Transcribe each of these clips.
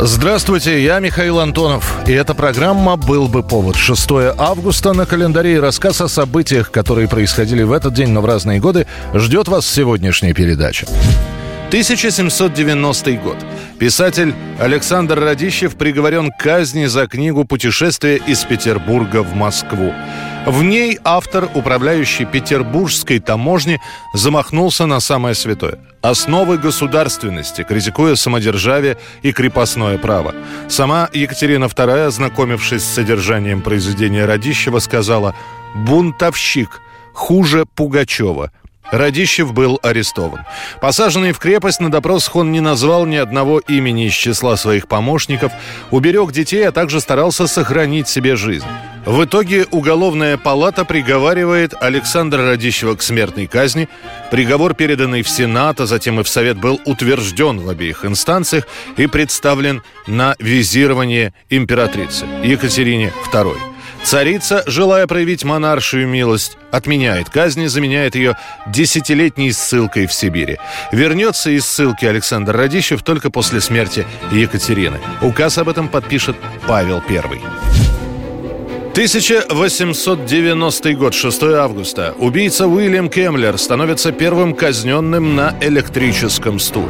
Здравствуйте, я Михаил Антонов, и эта программа «Был бы повод». 6 августа на календаре и рассказ о событиях, которые происходили в этот день, но в разные годы, ждет вас сегодняшняя передача. 1790 год. Писатель Александр Радищев приговорен к казни за книгу «Путешествие из Петербурга в Москву». В ней автор, управляющий петербургской таможни, замахнулся на самое святое – основы государственности, критикуя самодержавие и крепостное право. Сама Екатерина II, ознакомившись с содержанием произведения Радищева, сказала «Бунтовщик, хуже Пугачева». Радищев был арестован. Посаженный в крепость на допрос он не назвал ни одного имени из числа своих помощников, уберег детей, а также старался сохранить себе жизнь. В итоге уголовная палата приговаривает Александра Радищева к смертной казни. Приговор, переданный в Сенат, а затем и в Совет, был утвержден в обеих инстанциях и представлен на визирование императрицы Екатерине II. Царица, желая проявить монаршую милость, отменяет казни, заменяет ее десятилетней ссылкой в Сибири. Вернется из ссылки Александр Радищев только после смерти Екатерины. Указ об этом подпишет Павел I. 1890 год, 6 августа. Убийца Уильям Кемлер становится первым казненным на электрическом стуле.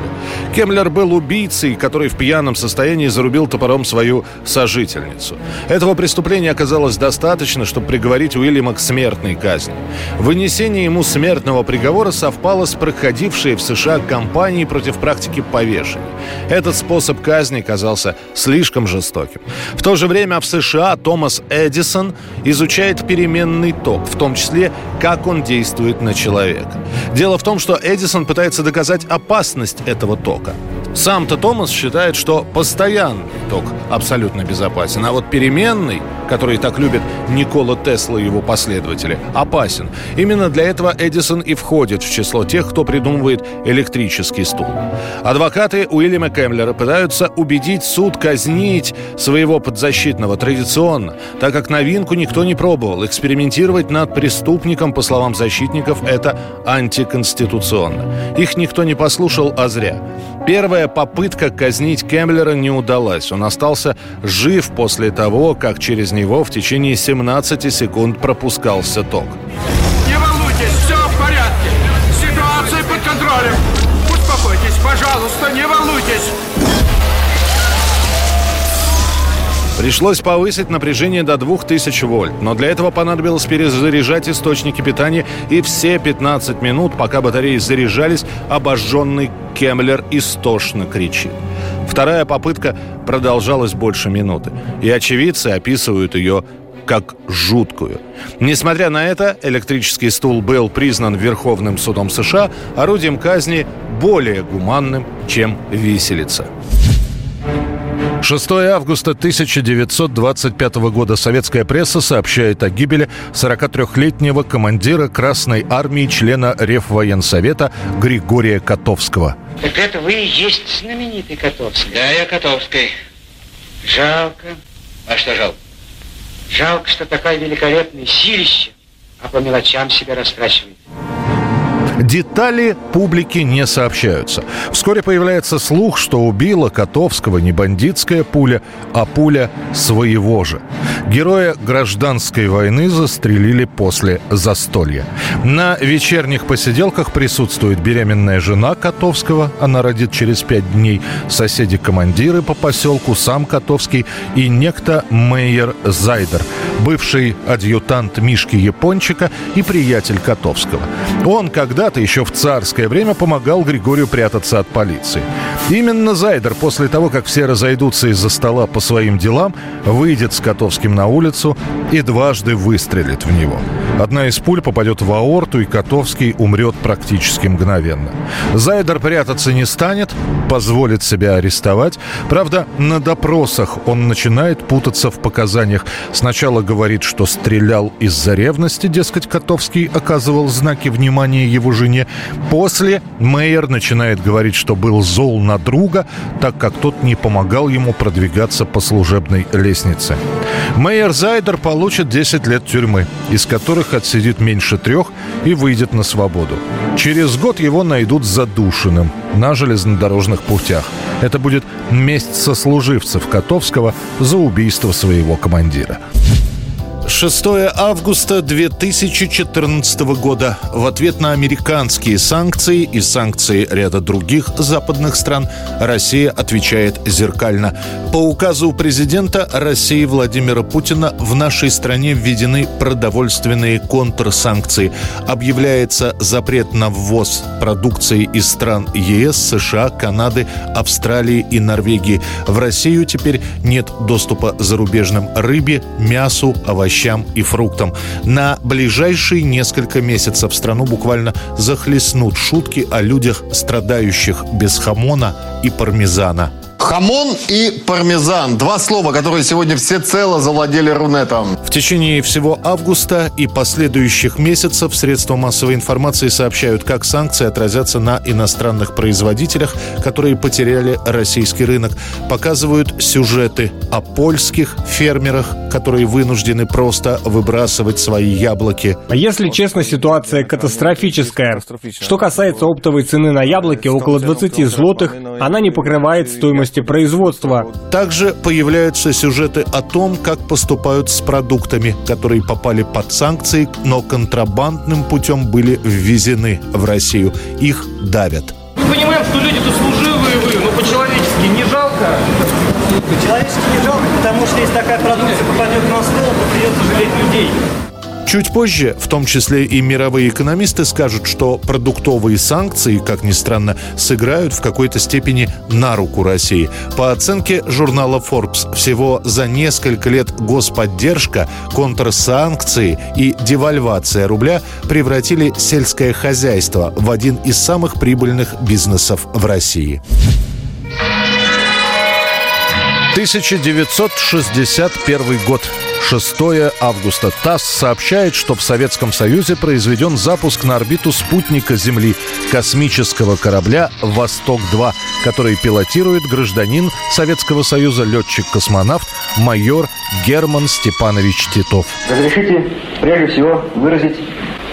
Кемлер был убийцей, который в пьяном состоянии зарубил топором свою сожительницу. Этого преступления оказалось достаточно, чтобы приговорить Уильяма к смертной казни. Вынесение ему смертного приговора совпало с проходившей в США кампанией против практики повешения. Этот способ казни казался слишком жестоким. В то же время в США Томас Эдисон Эдисон изучает переменный ток, в том числе, как он действует на человека. Дело в том, что Эдисон пытается доказать опасность этого тока. Сам-то Томас считает, что постоянный ток абсолютно безопасен, а вот переменный, который так любит Никола Тесла и его последователи, опасен. Именно для этого Эдисон и входит в число тех, кто придумывает электрический стул. Адвокаты Уильяма Кемлера пытаются убедить суд казнить своего подзащитного традиционно, так как новинку никто не пробовал. Экспериментировать над преступником, по словам защитников, это антиконституционно. Их никто не послушал, а зря. Попытка казнить Кемлера не удалась. Он остался жив после того, как через него в течение 17 секунд пропускался ток. Не волнуйтесь, все в порядке. Ситуация под контролем. Успокойтесь, пожалуйста, Пришлось повысить напряжение до 2000 вольт, но для этого понадобилось перезаряжать источники питания, и все 15 минут, пока батареи заряжались, обожженный Кемлер истошно кричит. Вторая попытка продолжалась больше минуты, и очевидцы описывают ее как жуткую. Несмотря на это, электрический стул был признан Верховным судом США орудием казни более гуманным, чем виселица. 6 августа 1925 года советская пресса сообщает о гибели 43-летнего командира Красной армии, члена Реввоенсовета Григория Котовского. Так это вы и есть знаменитый Котовский? Да, я Котовский. Жалко. А что жалко? Жалко, что такая великолепная силища, а по мелочам себя растрачивает. Детали публике не сообщаются. Вскоре появляется слух, что убила Котовского не бандитская пуля, а пуля своего же. Героя гражданской войны застрелили после застолья. На вечерних посиделках присутствует беременная жена Котовского, она родит через пять дней, соседи-командиры по поселку, сам Котовский и некто Мейер Зайдер, бывший адъютант Мишки Япончика и приятель Котовского. Он когда когда-то, еще в царское время, помогал Григорию прятаться от полиции. Именно Зайдер после того, как все разойдутся из-за стола по своим делам, выйдет с Котовским на улицу и дважды выстрелит в него. Одна из пуль попадет в аорту, и Котовский умрет практически мгновенно. Зайдер прятаться не станет, позволит себя арестовать. Правда, на допросах он начинает путаться в показаниях. Сначала говорит, что стрелял из-за ревности, дескать, Котовский оказывал знаки внимания его жене. После Мейер начинает говорить, что был зол на друга, так как тот не помогал ему продвигаться по служебной лестнице. Мейер Зайдер получит 10 лет тюрьмы, из которых отсидит меньше трех и выйдет на свободу. Через год его найдут задушенным на железнодорожных путях. Это будет месть сослуживцев Котовского за убийство своего командира. 6 августа 2014 года. В ответ на американские санкции и санкции ряда других западных стран Россия отвечает зеркально. По указу президента России Владимира Путина в нашей стране введены продовольственные контрсанкции. Объявляется запрет на ввоз продукции из стран ЕС, США, Канады, Австралии и Норвегии. В Россию теперь нет доступа зарубежным рыбе, мясу, овощам овощам и фруктам. На ближайшие несколько месяцев страну буквально захлестнут шутки о людях, страдающих без хамона и пармезана. Хамон и пармезан. Два слова, которые сегодня все цело завладели Рунетом. В течение всего августа и последующих месяцев средства массовой информации сообщают, как санкции отразятся на иностранных производителях, которые потеряли российский рынок. Показывают сюжеты о польских фермерах, которые вынуждены просто выбрасывать свои яблоки. А если честно, ситуация катастрофическая. Что касается оптовой цены на яблоки, около 20 злотых, она не покрывает стоимость стоимости производства. Также появляются сюжеты о том, как поступают с продуктами, которые попали под санкции, но контрабандным путем были ввезены в Россию. Их давят. Мы понимаем, что люди тут служивые вы, но по-человечески не жалко? По-человечески не жалко, потому что если такая продукция попадет на стол, то придется жалеть людей. Чуть позже, в том числе и мировые экономисты, скажут, что продуктовые санкции, как ни странно, сыграют в какой-то степени на руку России. По оценке журнала Forbes, всего за несколько лет господдержка, контрсанкции и девальвация рубля превратили сельское хозяйство в один из самых прибыльных бизнесов в России. 1961 год. 6 августа. ТАСС сообщает, что в Советском Союзе произведен запуск на орбиту спутника Земли космического корабля «Восток-2», который пилотирует гражданин Советского Союза летчик-космонавт майор Герман Степанович Титов. Разрешите прежде всего выразить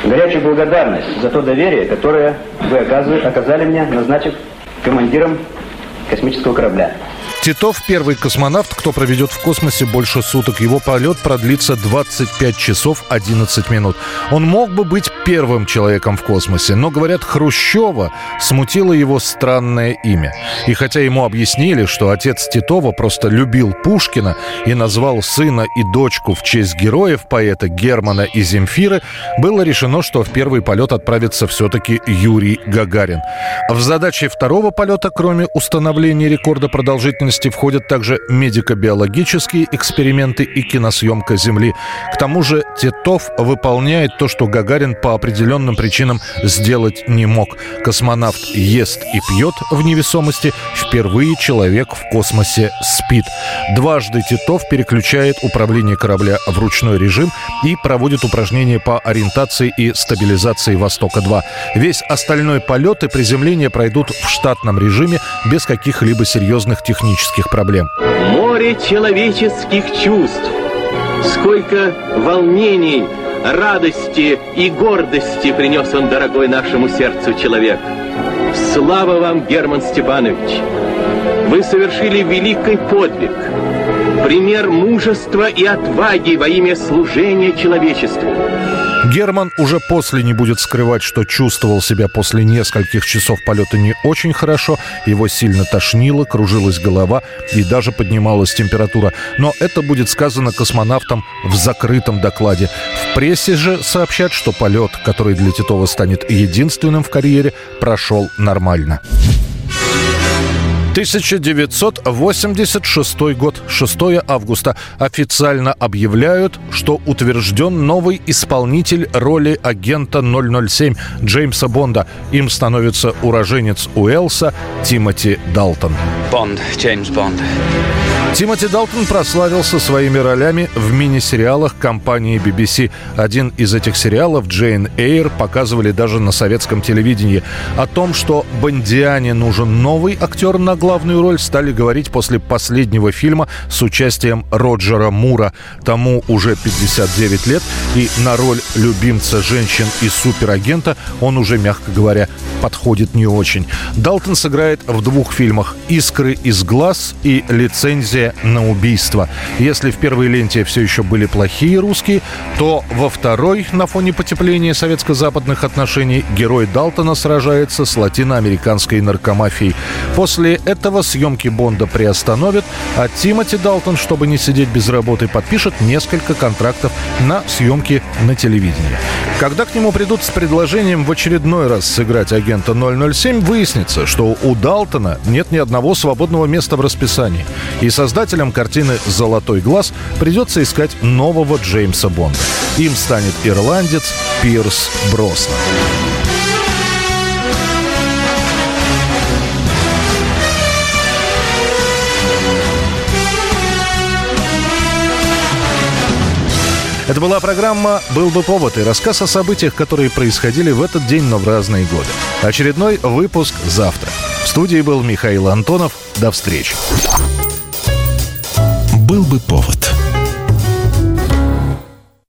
горячую благодарность за то доверие, которое вы оказали мне, назначив командиром космического корабля. Титов – первый космонавт, кто проведет в космосе больше суток. Его полет продлится 25 часов 11 минут. Он мог бы быть первым человеком в космосе, но, говорят, Хрущева смутило его странное имя. И хотя ему объяснили, что отец Титова просто любил Пушкина и назвал сына и дочку в честь героев поэта Германа и Земфиры, было решено, что в первый полет отправится все-таки Юрий Гагарин. В задачи второго полета, кроме установления рекорда продолжительности входят также медико-биологические эксперименты и киносъемка Земли. К тому же Титов выполняет то, что Гагарин по определенным причинам сделать не мог. Космонавт ест и пьет в невесомости. Впервые человек в космосе спит. Дважды Титов переключает управление корабля в ручной режим и проводит упражнения по ориентации и стабилизации «Востока-2». Весь остальной полет и приземление пройдут в штатном режиме без каких-либо серьезных технических проблем. Море человеческих чувств. Сколько волнений, радости и гордости принес он, дорогой нашему сердцу человек. Слава вам, Герман Степанович! Вы совершили великий подвиг, пример мужества и отваги во имя служения человечеству. Герман уже после не будет скрывать, что чувствовал себя после нескольких часов полета не очень хорошо. Его сильно тошнило, кружилась голова и даже поднималась температура. Но это будет сказано космонавтам в закрытом докладе. В прессе же сообщат, что полет, который для Титова станет единственным в карьере, прошел нормально. 1986 год, 6 августа. Официально объявляют, что утвержден новый исполнитель роли агента 007 Джеймса Бонда. Им становится уроженец Уэлса Тимоти Далтон. Бонд, Джеймс Бонд. Тимоти Далтон прославился своими ролями в мини-сериалах компании BBC. Один из этих сериалов, Джейн Эйр, показывали даже на советском телевидении. О том, что Бондиане нужен новый актер на главную роль, стали говорить после последнего фильма с участием Роджера Мура. Тому уже 59 лет, и на роль любимца женщин и суперагента он уже, мягко говоря, подходит не очень. Далтон сыграет в двух фильмах «Искры из глаз» и «Лицензия на убийство». Если в первой ленте все еще были плохие русские, то во второй, на фоне потепления советско-западных отношений, герой Далтона сражается с латиноамериканской наркомафией. После этого съемки Бонда приостановят, а Тимоти Далтон, чтобы не сидеть без работы, подпишет несколько контрактов на съемки на телевидении. Когда к нему придут с предложением в очередной раз сыграть агента 007, выяснится, что у Далтона нет ни одного свободного места в расписании. И создателям картины «Золотой глаз» придется искать нового Джеймса Бонда. Им станет ирландец Пирс Броснан. Это была программа «Был бы повод» и рассказ о событиях, которые происходили в этот день, но в разные годы. Очередной выпуск завтра. В студии был Михаил Антонов. До встречи. «Был бы повод»